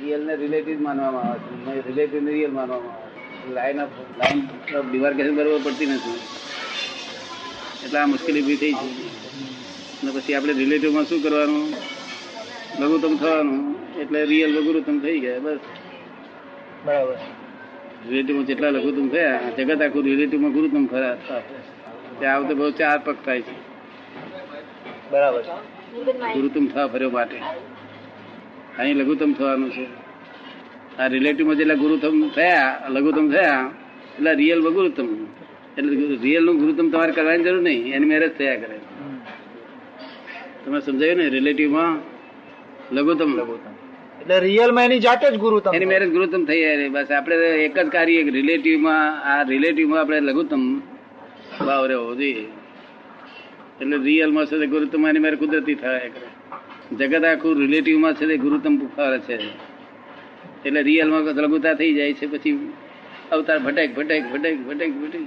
Real ને relative માનવામાં આવે છે. રિલેટિવ ને રિયલ માનવામાં આવે છે. Line of line of demarcation બરોબર પડતી નથી. એટલે આ મુશ્કેલી ઊભી થઈ છે. અને પછી આપણે રિલેટિવમાં શું કરવાનું? લઘુત્તમ થવાનું. એટલે રિયલ લઘુત્તમ થઈ ગયા બસ. બરાબર. રિલેટિવમાં જેટલા લઘુત્તમ થયા જગત આખું રિલેટિવમાં ગુરુત્તમ ખરા ત્યાં આવતો બહુ ચાર પગ થાય છે. બરાબર. ગુરુત્તમ થવા ફર્યો માટે. અહીં લઘુત્તમ થવાનું છે. આ રિલેટિવમાં જેટલા ગુરુત્તમ થયા લઘુત્તમ થયા એટલે રિયલ ગુરુત્તમ. એટલે રિયલનું ગુરુત્તમ તમારે કરવાની જરૂર નહીં એની મેરેજ થયા કરે. તમે સમજાયું ને રિલેટિવમાં લઘુત્તમ. એટલે રિયલમાં એની જાતે જ ગુરુ એની મેરેજ ગુરુત્તમ થઈ જાય બસ આપણે એક જ કાર્ય રિલેટિવમાં આ રિલેટિવમાં આપણે લઘુત્તમ ભાવ રહેવો જોઈએ. એટલે રિયલમાં છે તે ગુરુત્તમ એની મેરે કુદરતી થાય કરે. જગત આખું રિલેટિવમાં છે તે ગુરુતમ પુખાર છે. એટલે રિયલમાં લઘુતા થઈ જાય છે, પછી અવતાર ભટેક ભટેક ભટેક ભટેક ભટેક.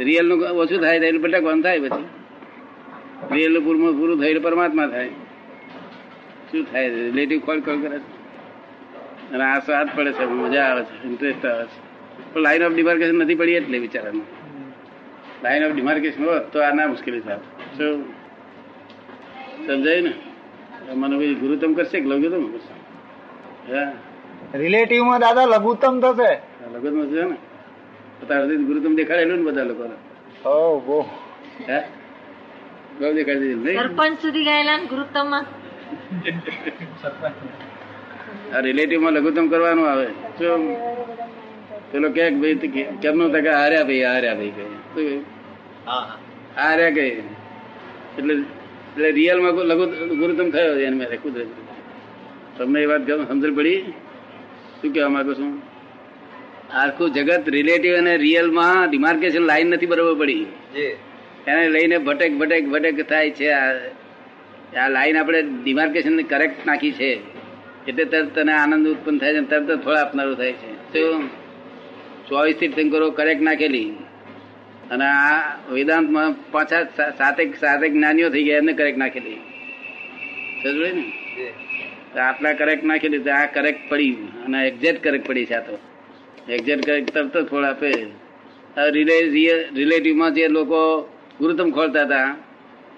રિયલનું ઓછું થાય એટલે ભટકવાનું થાય પછી. રિયલનું પૂરું પૂરું થાય એટલે પરમાત્મા થાય. શું થાય રિલેટિવ કોલ કોલ કરે છે? અને આ સ્વાદ પડે છે, મજા આવે છે ઇન્ટરેસ્ટ આવે છે. પણ લાઈન ઓફ ડિમાર્કેશન નથી પડી એટલે બિચારાનું લાઈન ઓફ ડિમાર્કેશન હોત તો આ ના મુશ્કેલી થાય. શું? સમજાય ને? મને ભાઈ ગુરુતમ કરશે કે લઘુત્તમ? કરશે હા? રિલેટિવમાં દાદા લઘુત્તમ થશે. લઘુત્તમ છે ને? અત્યાર ગુરુતમ દેખાડેલું ને બધા લોકોને? ઓ બહુ. હે? બહુ દેખાડી દીધું નહીં? સરપંચ સુધી ગયેલા ને ગુરુત્તમમાં? આ રિલેટિવમાં લઘુત્તમ કરવાનું આવે. શું? પેલો કે ભાઈ કેમનું તકે હાર્યા ભાઈ હાર્યા ભાઈ કહે? હાર્યા કહે. એટલે એટલે રિયલમાં લઘુ ગુરુત્તમ થયો એને મેરે કુદરત. તમને એ વાત સમજણ પડી? શું કહેવા માંગુ છું? આખું જગત રિલેટિવ અને રિયલમાં ડિમાર્કેશન લાઈન નથી બરોબર પડી. એને લઈને ભટેક ભટેક ભટેક થાય છે. આ લાઈન આપણે ડિમાર્કેશન કરેક્ટ નાખી છે. એટલે તરત તને આનંદ ઉત્પન્ન થાય છે તરત થોડા આપનારું થાય છે. તો ચોવીસ તીર્થંકરો કરેક્ટ નાખેલી. અને આ વેદાંતમાં પાછા સાતેક સાતેક જ્ઞાનીઓ થઈ ગયા એમને કરેક્ટ નાખેલી. સમજ્યું ને? આટલા કરેક્ટ નાખેલી આ કરેક્ટ પડી. અને એક્ઝેક્ટ કરેક્ટ પડી છે આ તો. એક્ઝેક્ટ કરેક્ટ તરત જ ફળ આપે. રિલે રિલેટિવમાં જે લોકો ગુરુત્તમ ખોલતા હતા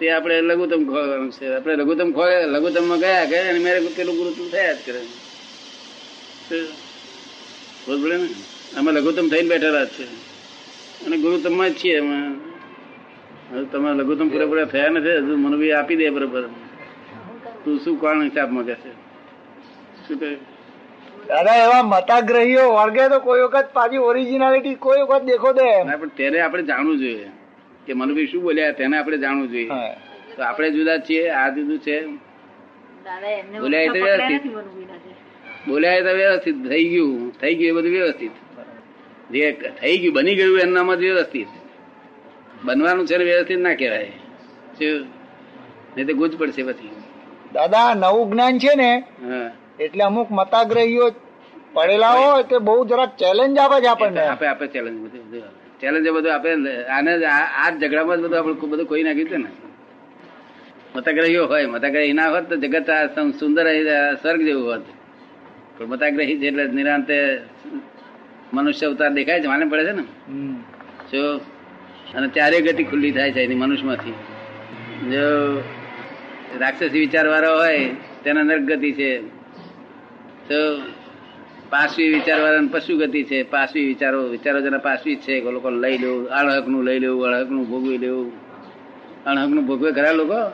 તે આપણે લઘુત્તમ ખોલવાનું છે. આપણે લઘુત્તમ ખોલે લઘુત્તમમાં ગયા કે અને મેરે પેલું ગુરુત્તમ થયા જ કરે. બોલ બરોબર ને? અમે લઘુત્તમ થઈને બેઠેલા જ છે. અને ગુરુત્તમમાં જ છીએ અમે. હવે તમે લઘુત્તમ પૂરેપૂરા થયા નથી હજુ મને બી આપી દે બરોબર. તું શું કોણ હિસાબમાં કે છે? શું કહે? દાદા એવા મતાગ્રહીઓ વળગે તો કોઈ વખત પાછી ઓરિજિનાલિટી કોઈ વખત દેખો દે પણ તેને આપણે જાણવું જોઈએ કે મનુભાઈ શું બોલ્યા તેને આપણે જાણવું જોઈએ. તો આપણે જુદા છીએ આ જુદું છે. બોલ્યા એ તો વ્યવસ્થિત. બોલ્યા એ તો વ્યવસ્થિત. થઈ ગયું. થઈ ગયું એ બધું વ્યવસ્થિત. જે થઈ ગયું બની ગયું એમનામાં જ વ્યવસ્થિત બનવાનું છે વ્યવસ્થિત ના કહેવાય. નહીં તો ગુજ પડશે પછી. દાદા નવું જ્ઞાન છે ને હા. એટલે અમુક મતાગ્રહીઓ પડેલા હોય તે બહુ જરાક ચેલેન્જ આપે છે આપણને. આપે આપે ચેલેન્જ બધું ચેલેન્જ બધું આપે આને આ ઝઘડામાં જ બધું આપણે બધું કોઈ નાખ્યું છે ને. મતાગ્રહીઓ હોય મતાગ્રહી ના હોત તો જગત આ સુંદર સ્વર્ગ જેવું હોત. પણ મતાગ્રહી છે એટલે નિરાંતે મનુષ્ય અવતાર દેખાય છે માને પડે છે ને? જો અને ત્યારે ગતિ ખુલ્લી થાય છે એની મનુષ્યમાંથી. જો રાક્ષસી વિચારવાળો હોય તેના નર્ક ગતિ છે. તો પાસવી વિચારવાળા પશુ ગતિ છે. પાસવી વિચારો વિચારો જેના પાસવી છે કે લોકો લઈ લેવું અણહકનું લઈ લેવું અણહકનું ભોગવી લેવું. અણહકનું ભોગવે ખરા લોકો?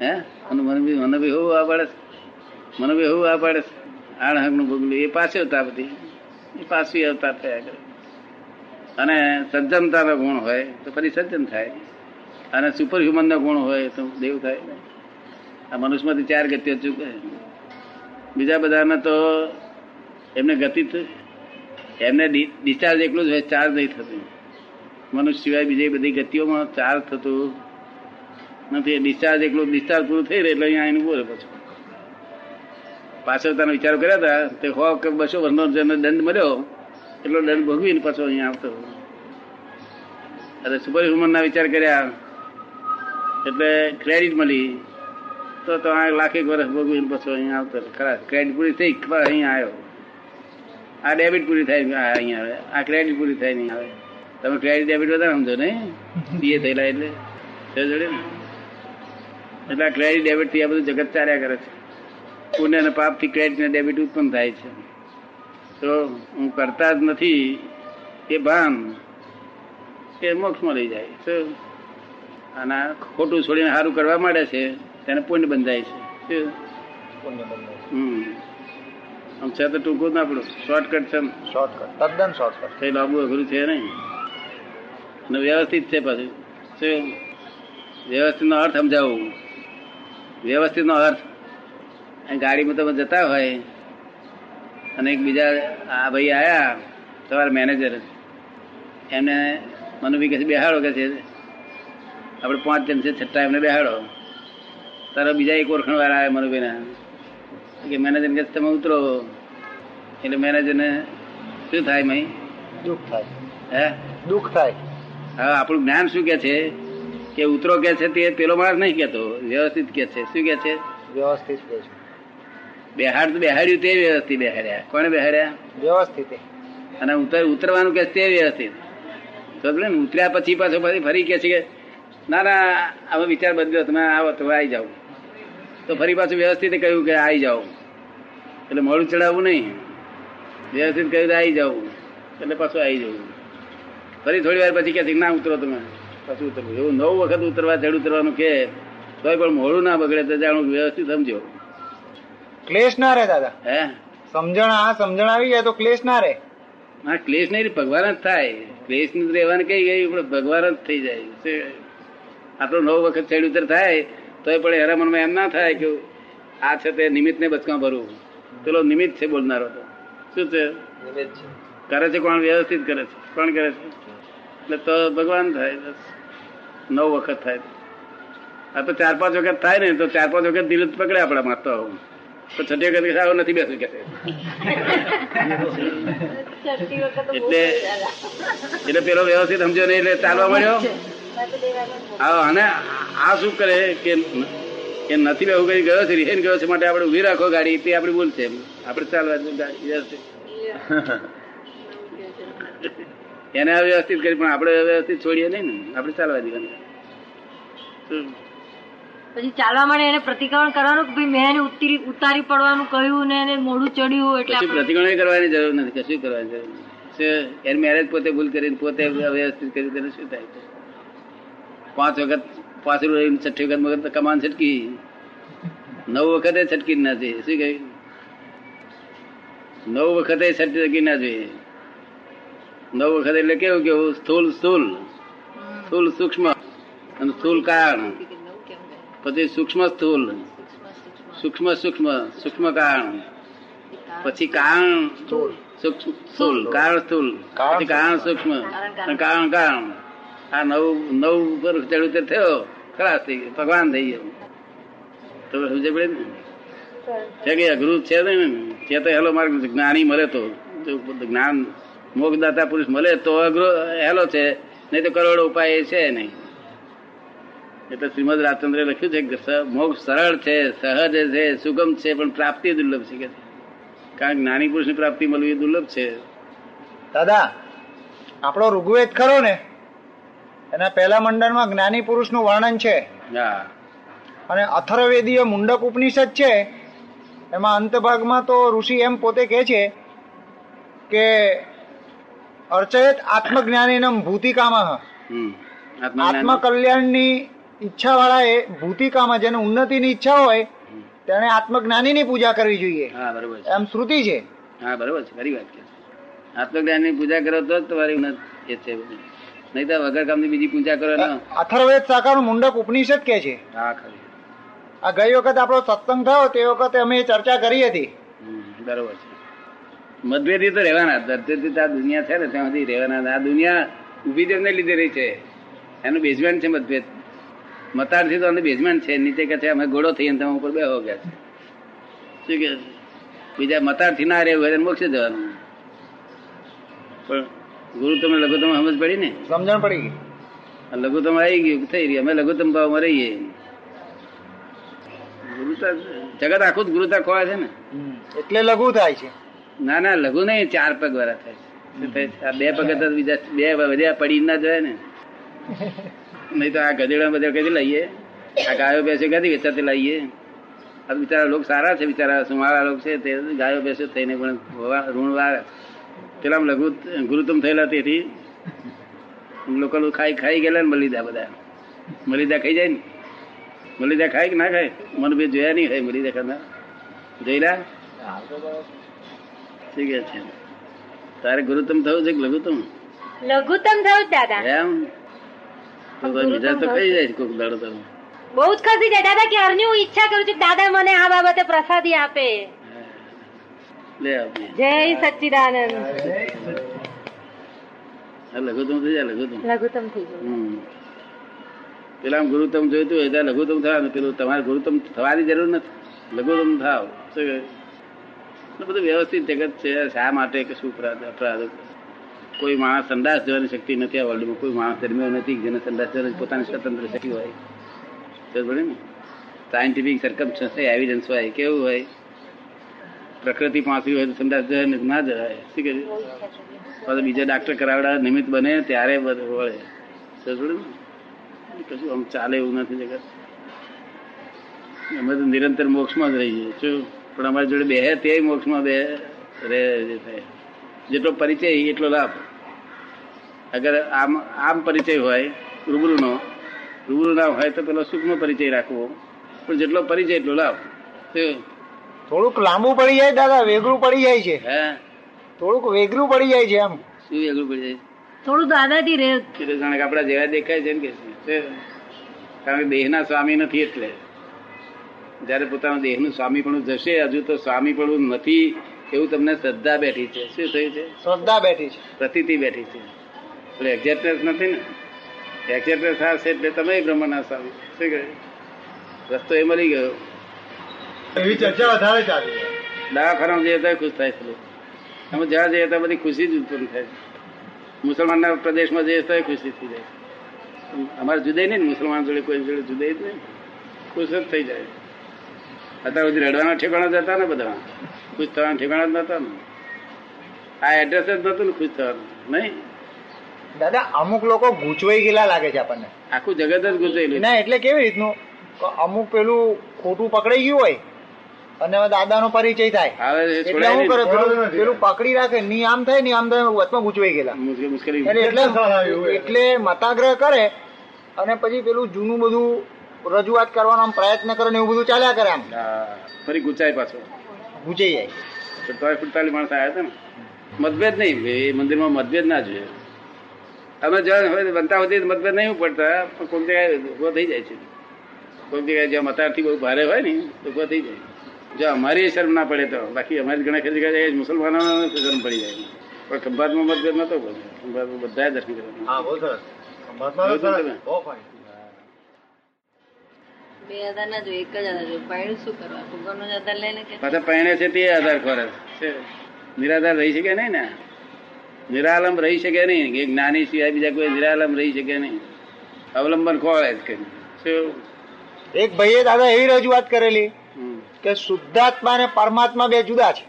હે? મને મને બી મને બી હોવું આ પાડે મને બી હોવું આ પાડે અણહકનું અણહક ભોગવી એ પાસે હતા બધી. પાસવી અવતાર થયા કરે. અને સજ્જનતાનો ગુણ હોય તો ફરી સજ્જન થાય. અને સુપર હ્યુમન ગુણ હોય તો દેવ થાય આ મનુષ્યમાંથી ચાર ગતિઓ ચૂકે. બીજા બધાને તો એમને ગતિ એમને ડિસ્ચાર્જ એકલું જ હોય, ચાર્જ નહીં થતું. મનુષ્ય સિવાય બીજી બધી ગતિઓમાં ચાર્જ થતું નથી. ડિસ્ચાર્જ એકલું ડિસ્ચાર્જ પૂરું થઈ રહે એટલે અહીંયા આવીને બોલે પછી. પાછળ તને વિચારો કર્યા હતા તે હો કે બસો વર્ષનો જેને દંડ મળ્યો એટલો દંડ ભોગવીને પાછો અહીંયા આવતો. અરે સુપર હ્યુમન ના વિચાર કર્યા એટલે ક્રેડિટ મળી તો તો આ લાખ એક વર્ષ ભોગવીને પાછો અહીંયા આવતો. ખરા ક્રેડિટ પૂરી થઈ અહીંયા આવ્યો. આ ડેબિટ પૂરી થાય અહીંયા આવે. આ ક્રેડિટ પૂરી થાય નહીં આવે. તમે ક્રેડિટ ડેબિટ વધારે સમજો નહીં બીએ થયેલા એટલે. જોડે ને? એટલે આ ક્રેડિટ ડેબિટથી આ બધું જગત ચાલ્યા કરે છે. પુણ્ય અને પાપથી ક્રેડિટ ને ડેબિટ ઉત્પન્ન થાય છે. તો હું કરતા જ નથી એ ભાન એ મોક્ષમાં લઈ જાય. તો અને ખોટું છોડીને સારું કરવા માંડે છે તેને પુણ્ય બંધાય છે. હમ. આમ છે તો ટૂંકું જ ના પડું શોર્ટકટ છે. શોર્ટકટ તદ્દન શોર્ટકટ થઈ લાંબુ અઘરું છે નહીં. અને વ્યવસ્થિત છે પાછું. શું વ્યવસ્થિત નો અર્થ સમજાવું. વ્યવસ્થિત નો અર્થ ગાડીમાં તમે જતા હોય. અને એક બીજા આ ભાઈ આયા તમારા મેનેજર એમને મને બી કે છે, બેહાડો કે છે. આપણે પાંચ જણ છે છઠ્ઠા એમને બેહાડો. તારા બીજા એક ઓળખણવાળા આવ્યા મનુભાઈના કે મેનેજર કે છે, તમે ઉતરો. એટલે મેનેજરને શું થાય મહી? દુઃખ થાય. હે? દુઃખ થાય. હવે આપણું જ્ઞાન શું કે છે? કે ઉતરો કે છે તે પેલો માણસ નહીં કેતો વ્યવસ્થિત કે છે. શું કે છે? વ્યવસ્થિત છે. બેહાડ તો બેહાડ્યું તે વ્યવસ્થિત બેહાડ્યા. કોને બેહાડ્યા? વ્યવસ્થિત. અને ઉતર ઉતરવાનું કે તે વ્યવસ્થિત? તો ને ઉતર્યા પછી પાછો ફરી ફરી કે છે કે ના ના હવે વિચાર બદલ્યો તમે આવો તો આવી જાઓ. તો ફરી પાછું વ્યવસ્થિત કહ્યું કે આવી જાઓ. એટલે મોડું ચડાવવું નહીં. વ્યવસ્થિત કહ્યું આવી જાઓ. એટલે પાછું આવી જવું. ફરી થોડી વાર પછી કે ના ઉતરો તમે. પાછું ઉતરવું. એવું નવ વખત ઉતરવા ચડ ઉતરવાનું કે તોય પણ મોડું ના બગડે તો જાણું વ્યવસ્થિત સમજો. ક્લેશ ના રહે દાદા. હે? સમજણ આ સમજણ આવી જાય તો ક્લેશ ના રહે. હા ક્લેશ નહીં ભગવાન જ થાય. ક્લેશનું રહેવાનું કઈ ગયું પણ ભગવાન જ થઈ જાય? આટલો નવ વખત ચડ ઉતર થાય તોય પણ એના મનમાં એમ ના થાય કે આ છે તે નિમિત્ત ને બચકા ભરવું. પેલો નિમિત્ત છે બોલનારો તો. શું છે? કરે છે કોણ? વ્યવસ્થિત કરે છે. કોણ કરે છે? એટલે તો ભગવાન થાય બસ. નવ વખત થાય. આ તો ચાર પાંચ વખત થાય ને તો ચાર પાંચ વખત દિલ પકડે આપણા માં તો. તો છઠ્ઠી વખત કે નથી બેસું કે એટલે એટલે પેલો વ્યવસ્થિત સમજો નહીં એટલે ચાલવા મળ્યો. હા અને આ શું કરે કે એ નથી બેવું કઈ ગયો છે? રિહેન ગયો છે માટે આપણે ઊભી રાખો ગાડી તે આપણી છે. આપણે ચાલવા એને વ્યવસ્થિત કરી પણ આપણે વ્યવસ્થિત છોડીએ નહીં ને. આપણે ચાલવા શું? પછી ચાલવા માટે એને પ્રતિક્રમણ કરવાનું કે ભાઈ મેં એને ઉતરી ઉતારી પડવાનું કહ્યું ને એને મોડું ચડ્યું એટલે કશું પ્રતિક્રમણ કરવાની જરૂર નથી કશું કરવાની જરૂર નથી. એને મેરેજ પોતે ભૂલ કરીને પોતે વ્યવસ્થિત કરી તેને શું થાય? પાંચ વખત પાંચ રૂપિયા છઠ્ઠી વખત વખત કમાન છટકી. નવ વખતે છટકી ના જોઈએ. શું કહ્યું? નવ વખતે છટકી ના જોઈએ. નવ વખત એટલે કેવું કેવું સ્થૂલ સ્થૂલ. સ્થૂલ સૂક્ષ્મ અને સ્થૂલ કારણ? પછી સૂક્ષ્મ સ્થૂલ. સૂક્ષ્મ, સૂક્ષ્મ. સૂક્ષ્મ કારણ. પછી કારણ સ્થૂલ. કારણ સ્થૂલ. કારણ પછી કારણ સૂક્ષ્મ. કારણ કારણ. આ નવ નવ ઉપર ચડ ઉતર થયો. ખરાશ થઈ ગયો. ભગવાન થઈ ગયો. તમે સમજે પડે ને છે કે અઘરું છે ને? છે તો હેલો માર્ગ જ્ઞાની મળે તો. જો જ્ઞાન મોગદાતા પુરુષ મળે તો અઘરો હેલો છે. નહીં તો કરોડો ઉપાય એ છે નહીં. એટલે શ્રીમદ રાજચંદ્રે લખ્યું છે કે મોક્ષ સરળ છે સહજ છે સુગમ છે પણ પ્રાપ્તિ દુર્લભ છે કે કારણ કે જ્ઞાની પુરુષની પ્રાપ્તિ મળવી દુર્લભ છે. દાદા આપણો ઋગ્વેદ ખરો ને? એના પહેલા મંડળમાં જ્ઞાની પુરુષનું વર્ણન છે. હા. અને અથર્વવેદીય મુંડક ઉપનિષદ છે. એમાં અંતભાગમાં તો ઋષિ એમ પોતે કહે છે કે અર્ચયત આત્મજ્ઞાનીનમ ભૂતિકામાં હમ. આત્મ આત્મજ્ઞાન કલ્યાણની ઈચ્છા વાળા એ ભૂતિકામાં જેને ઉન્નતિની ઈચ્છા હોય તેણે આત્મજ્ઞાનીની પૂજા કરવી જોઈએ. હા બરોબર એમ શ્રુતિ છે. હા બરોબર છે. ખરી વાત છે આત્મજ્ઞાનની પૂજા કરો તો તમારી ઉન્નત એ છે. નહીં તો વગર કામની બીજી પૂજા કરો અથર્વેદ શાખાનું મુંડક ઉપનિષદ કે છે? હા ખરી. આ ગઈ વખત આપણો સત્સંગ થયો તે વખતે અમે ચર્ચા કરી હતી. બરોબર છે. મતભેદી તો રહેવાના. દર્દથી આ દુનિયા છે ને ત્યાં સુધી રહેવાના. આ દુનિયા ઊભી તેમને લીધે રહી છે. એનું બેઝમેન્ટ છે મતભેદ. મતારથી તો બેઝમેન્ટ છે નીચે કે છે અમે ઘોડો થઈએ તમે ઉપર બેહો ગયા છે. શું કે બીજા મતારથી ના રહેવું હોય તો જવાનું. પણ ગુરુ તમને લઘુત્તમ સમજ પડી ને? સમજણ પડી ગઈ. લઘુત્તમ આવી ગયું થઈ રહ્યું. અમે લઘુત્તમ ભાવમાં રહીએ. ગુરુતા જગત આખું જ ગુરુતા ખોવા છે ને? એટલે લઘુ થાય છે. ના ના લઘુ નહીં ચાર પગ વાળા થાય છે. બે પગ બે વધ્યા પડી ના જાય ને. નહીં તો આ ગધેડા બધા કદી લઈએ. આ ગાયો બેસે કદી વેચાતી લાવીએ આ બિચારા લોકો સારા છે બિચારા સુમારા લોકો છે તે ગાયો બેસે થઈને પણ ભવા- ઋણ વાળે પેલા લઘુ ગુરુતમ થયેલા તેથી. લોકો ખાઈ ખાઈ ગયેલા ને મલિદા બધા. મલિદા ખાઈ જાય ને? મલિદા ખાય કે ના ખાય? મને બે જોયા નહીં ખાય મલિદા ખાતા જોયેલા? ઠીક છે? તારે ગુરુતમ થયું છે કે લઘુત્તમ? લઘુત્તમ થયું દાદા. એમ? બીજા તો ખાઈ જાય કોક દાડો તો બહુ જ ખસી જાય. દાદા ક્યારની હું ઈચ્છા કરું છું દાદા મને આ બાબતે પ્રસાદી આપે. લે જય સચ્ચિદાનંદ. લઘુત્તમ થઈ જાય લઘુત્તમ. લઘુત્તમ થઈ જાય. પેલા ગુરુત્તમ જોઈતું હોય ત્યાં લઘુત્તમ થવાનું પેલું તમારે ગુરુત્તમ થવાની જરૂર નથી. લઘુત્તમ થાવ. શું બધું વ્યવસ્થિત જગત છે. શા માટે કે શું અપરાધ? કોઈ માણસ સંદાસ જવાની શક્તિ નથી આ વર્લ્ડમાં કોઈ માણસ ધર્મીઓ નથી જેને સંદાસ દેવાની પોતાની સ્વતંત્ર શક્તિ હોય. તો પડે ને? સાયન્ટિફિક સરકમસ્ટન્સ એવિડન્સ હોય, કેવું હોય? પ્રકૃતિ પાસી હોય તો સંદાસ જવાય ના જવાય શું કહે પછી બીજા ડાક્ટર કરાવડા નિમિત્ત બને ત્યારે વળે. સમજ્યું ને? કશું આમ ચાલે એવું નથી જગત. અમે તો નિરંતર મોક્ષમાં જ રહીએ. શું? પણ અમારી જોડે બે તે મોક્ષમાં બે રહે થાય. જેટલો પરિચય, એટલો લાભ. અગર આમ આમ પરિચય હોય રૂબરૂનો રૂબરૂ ના હોય તો પેલો સૂક્ષ્મ પરિચય રાખવો. પણ જેટલો પરિચય એટલો લાભ થોડુંક લાંબુ પડી જાય દાદા વેગળું પડી જાય છે. હે? થોડુંક વેગળું પડી જાય છે આમ શું વેગળું પડી જાય? થોડું દાદાજી રે. એટલે જાણે આપડા જેવા દેખાય છે ને કે છે. કારણ કે દેહના સ્વામી નથી એટલે. જયારે પોતાના દેહનું સ્વામી પણ જશે હજુ તો સ્વામી પણ નથી એવું તમને શ્રદ્ધા બેઠી છે. શું થયું છે? શ્રદ્ધા બેઠી છે. પ્રતીતિ બેઠી છે. એટલે એક્ઝેક્ટનેસ નથી ને? એક્ઝેક્ટનેસ થશે એટલે તમે બ્રહ્મના સ્વામી શું કહે રસ્તો એ મળી ગયો. એવી ચર્ચા વધારે ચાલી દવાખાના જઈએ તો ખુશ થાય છે. અમે જ્યાં જઈએ ત્યાં બધી ખુશી જ ઉત્પન્ન થાય મુસલમાનના પ્રદેશમાં જઈએ તો ખુશી થઈ જાય અમારે જુદા નહીં મુસલમાન જોડે કોઈ જોડે જુદા જ નહીં. ખુશ જ થઈ જાય અત્યારે સુધી રડવાના ઠેકાણા જ હતા ને બધા. ખુશ થવાના ઠેકાણા જ નતા ને. આ એડ્રેસ જ નતું ને ખુશ થવાનું. નહીં? દાદા અમુક લોકો ગૂંચવાઈ ગયેલા લાગે છે આપણને. આખું જગત જ ગુજરેલું ના એટલે કેવી રીતનું? અમુક પેલું ખોટું પકડાઈ ગયું હોય અને હવે દાદાનો પરિચય થાય. હવે એટલે શું કરે પેલું પેલું પકડી રાખે ની આમ થાયની આમ થાય વચમાં ગૂંચવાઈ ગયેલા. એટલે એટલે મતાગ્રહ કરે અને પછી પેલું જૂનું બધું રજૂઆત કરવાનો આમ પ્રયત્ન કરે ને એવું બધું ચાલ્યા કરે આમ. ફરી ગુચાય પાછો. ગુચાઈ જાય. તો તોય સુડતાલીસ માણસ આવ્યા હતા ને? મતભેદ નહીં એ મંદિરમાં મતભેદ ના જોઈએ. અમે જ્યાં હોય બનતા હોતી મતભેદ નહીં પડતા પણ કોઈક જગ્યાએ ઊભો થઈ જાય છે. કોઈક જગ્યાએ જ્યાં મતારથી બહુ ભારે હોય ને તો ઊભો થઈ જાય. જો અમારી શરમ ના પડે તો બાકી અમારી ઘણા ખરી જગ્યાએ મુસલમાનો શરમ પડી જાય. પણ ખંભાતમાં મતભેદ નતો ખંભાતમાં બધા દર્શન કરવા? પાછા પહેણે છે તે આધાર ખોરાક. નિરાધાર રહી શકે નહીં ને? નિરાલંબ રહી શકે નહીં. કે જ્ઞાની સિવાય બીજા કોઈ નિરાલંબ રહી શકે નહીં. અવલંબન ખોળે જ કરી શું એક ભાઈએ દાદા એવી રજૂઆત કરેલી. કે શુદ્ધાત્મા અને પરમાત્મા બે જુદા છે.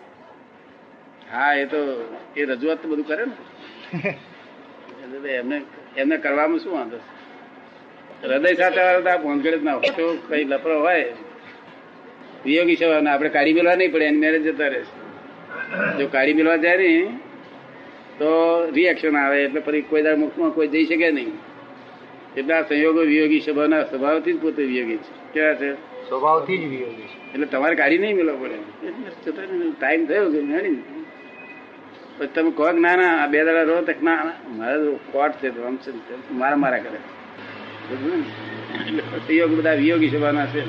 હા એ તો એ રજૂઆત તો બધું કરે ને. એમને એમને કરવામાં શું વાંધો? હૃદય સાથે વાળા તો આ ભોંગડ જ ના હોય. તો કઈ લફરો હોય. વિયોગી છે આપણે કાઢી મેળવા નહીં પડે એની મેરેજ જતા રહેશે. જો કાઢી મેળવા જાય ને તો રિએક્શન આવે એટલે ફરી કોઈ દાડ મુખમાં કોઈ જઈ શકે નહીં. એટલે આ સંયોગો વિયોગી સ્વભાવના સ્વભાવથી જ પોતે વિયોગી છે. કેવા છે? સ્વભાવથી જ વિયોગી છે. એટલે તમારે કાઢી નહીં મેળવવો પડે. ટાઈમ થયો કે મેળી પછી તમે કહો કે ના ના આ બે દાડા રહો તો ના મારે કોટ છે તો આમ છે મારા મારા કરે. એટલે સંયોગ બધા વિયોગી સ્વભાવના છે.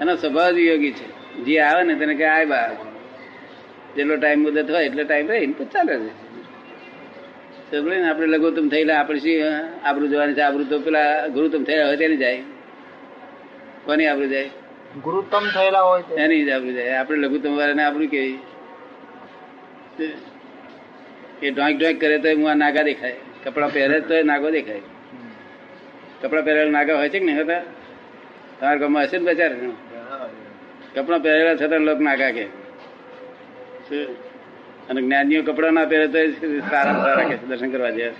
એનો સ્વભાવ જ વિયોગી છે. જે આવે ને તેને કે બાર બા જેટલો ટાઈમ મુદત હોય એટલો ટાઈમ રહે ને પછી ચાલે છે. આપણે લઘુત્તમ થયેલા આપણે શું આબરું જોવાની છે? આબરું તો પેલા ગુરુત્તમ થયેલા હોય તેની જાય. કોની આબરું જાય? ગુરુત્તમ થયેલા હોય એની જ આબરું જાય. આપણે લઘુત્તમ વાળાને આબરું કેવી એ ડોંક ડોંક કરે તો હું આ નાગા દેખાય. કપડા પહેરે તો નાગો દેખાય. કપડાં પહેરેલા નાગા હોય છે કે નહીં હોતા? તમારા ગામમાં હશે ને બચાર કપડાં પહેરેલા છતાં લોક નાગા કે? અને જ્ઞાનીઓ કપડા ના પહેરે તો સારા સારા કે દર્શન કરવા જાય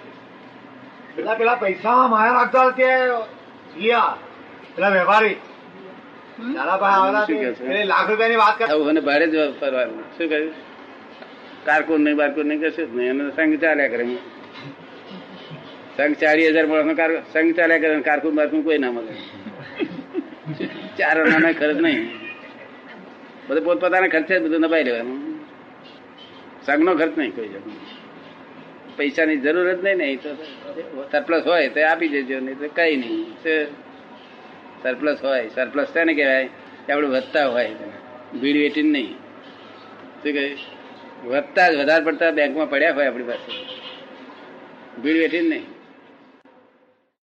પેલા પેલા પૈસા માયા રાખતા તે પેલા વેપારી? લાખ રૂપિયાની વાત અને ભાડે જ ફરવાનું શું કહ્યું કારકુન નહીં બારકુન નહીં કશું જ નહીં. સંઘ ચાલ્યા કરે. સંઘ ચાળી હજાર સંઘ ચાલ્યા કરે કારકુન બારકુન કોઈ ના મળે. ચાર નાના ખર્ચ નહીં. બધું પોતપોતાના ખર્ચે બધું નભાઈ લેવાનું. સંઘનો ખર્ચ નહીં કોઈ જતો પૈસાની જરૂર જ નહીં ને, એ તો સરપ્લસ હોય તો આપી દેજો, નહીં તો કઈ નહીં. સરપ્લસ હોય, સરપ્લસ તેને કહેવાય, કે આપણે વધતા હોય. ભીડ વેટીને નહીં. શું કહે? વધતા જ, વધારે પડતા બેંકમાં પડ્યા હોય આપણી પાસે. ભીડ વેટીને નહીં.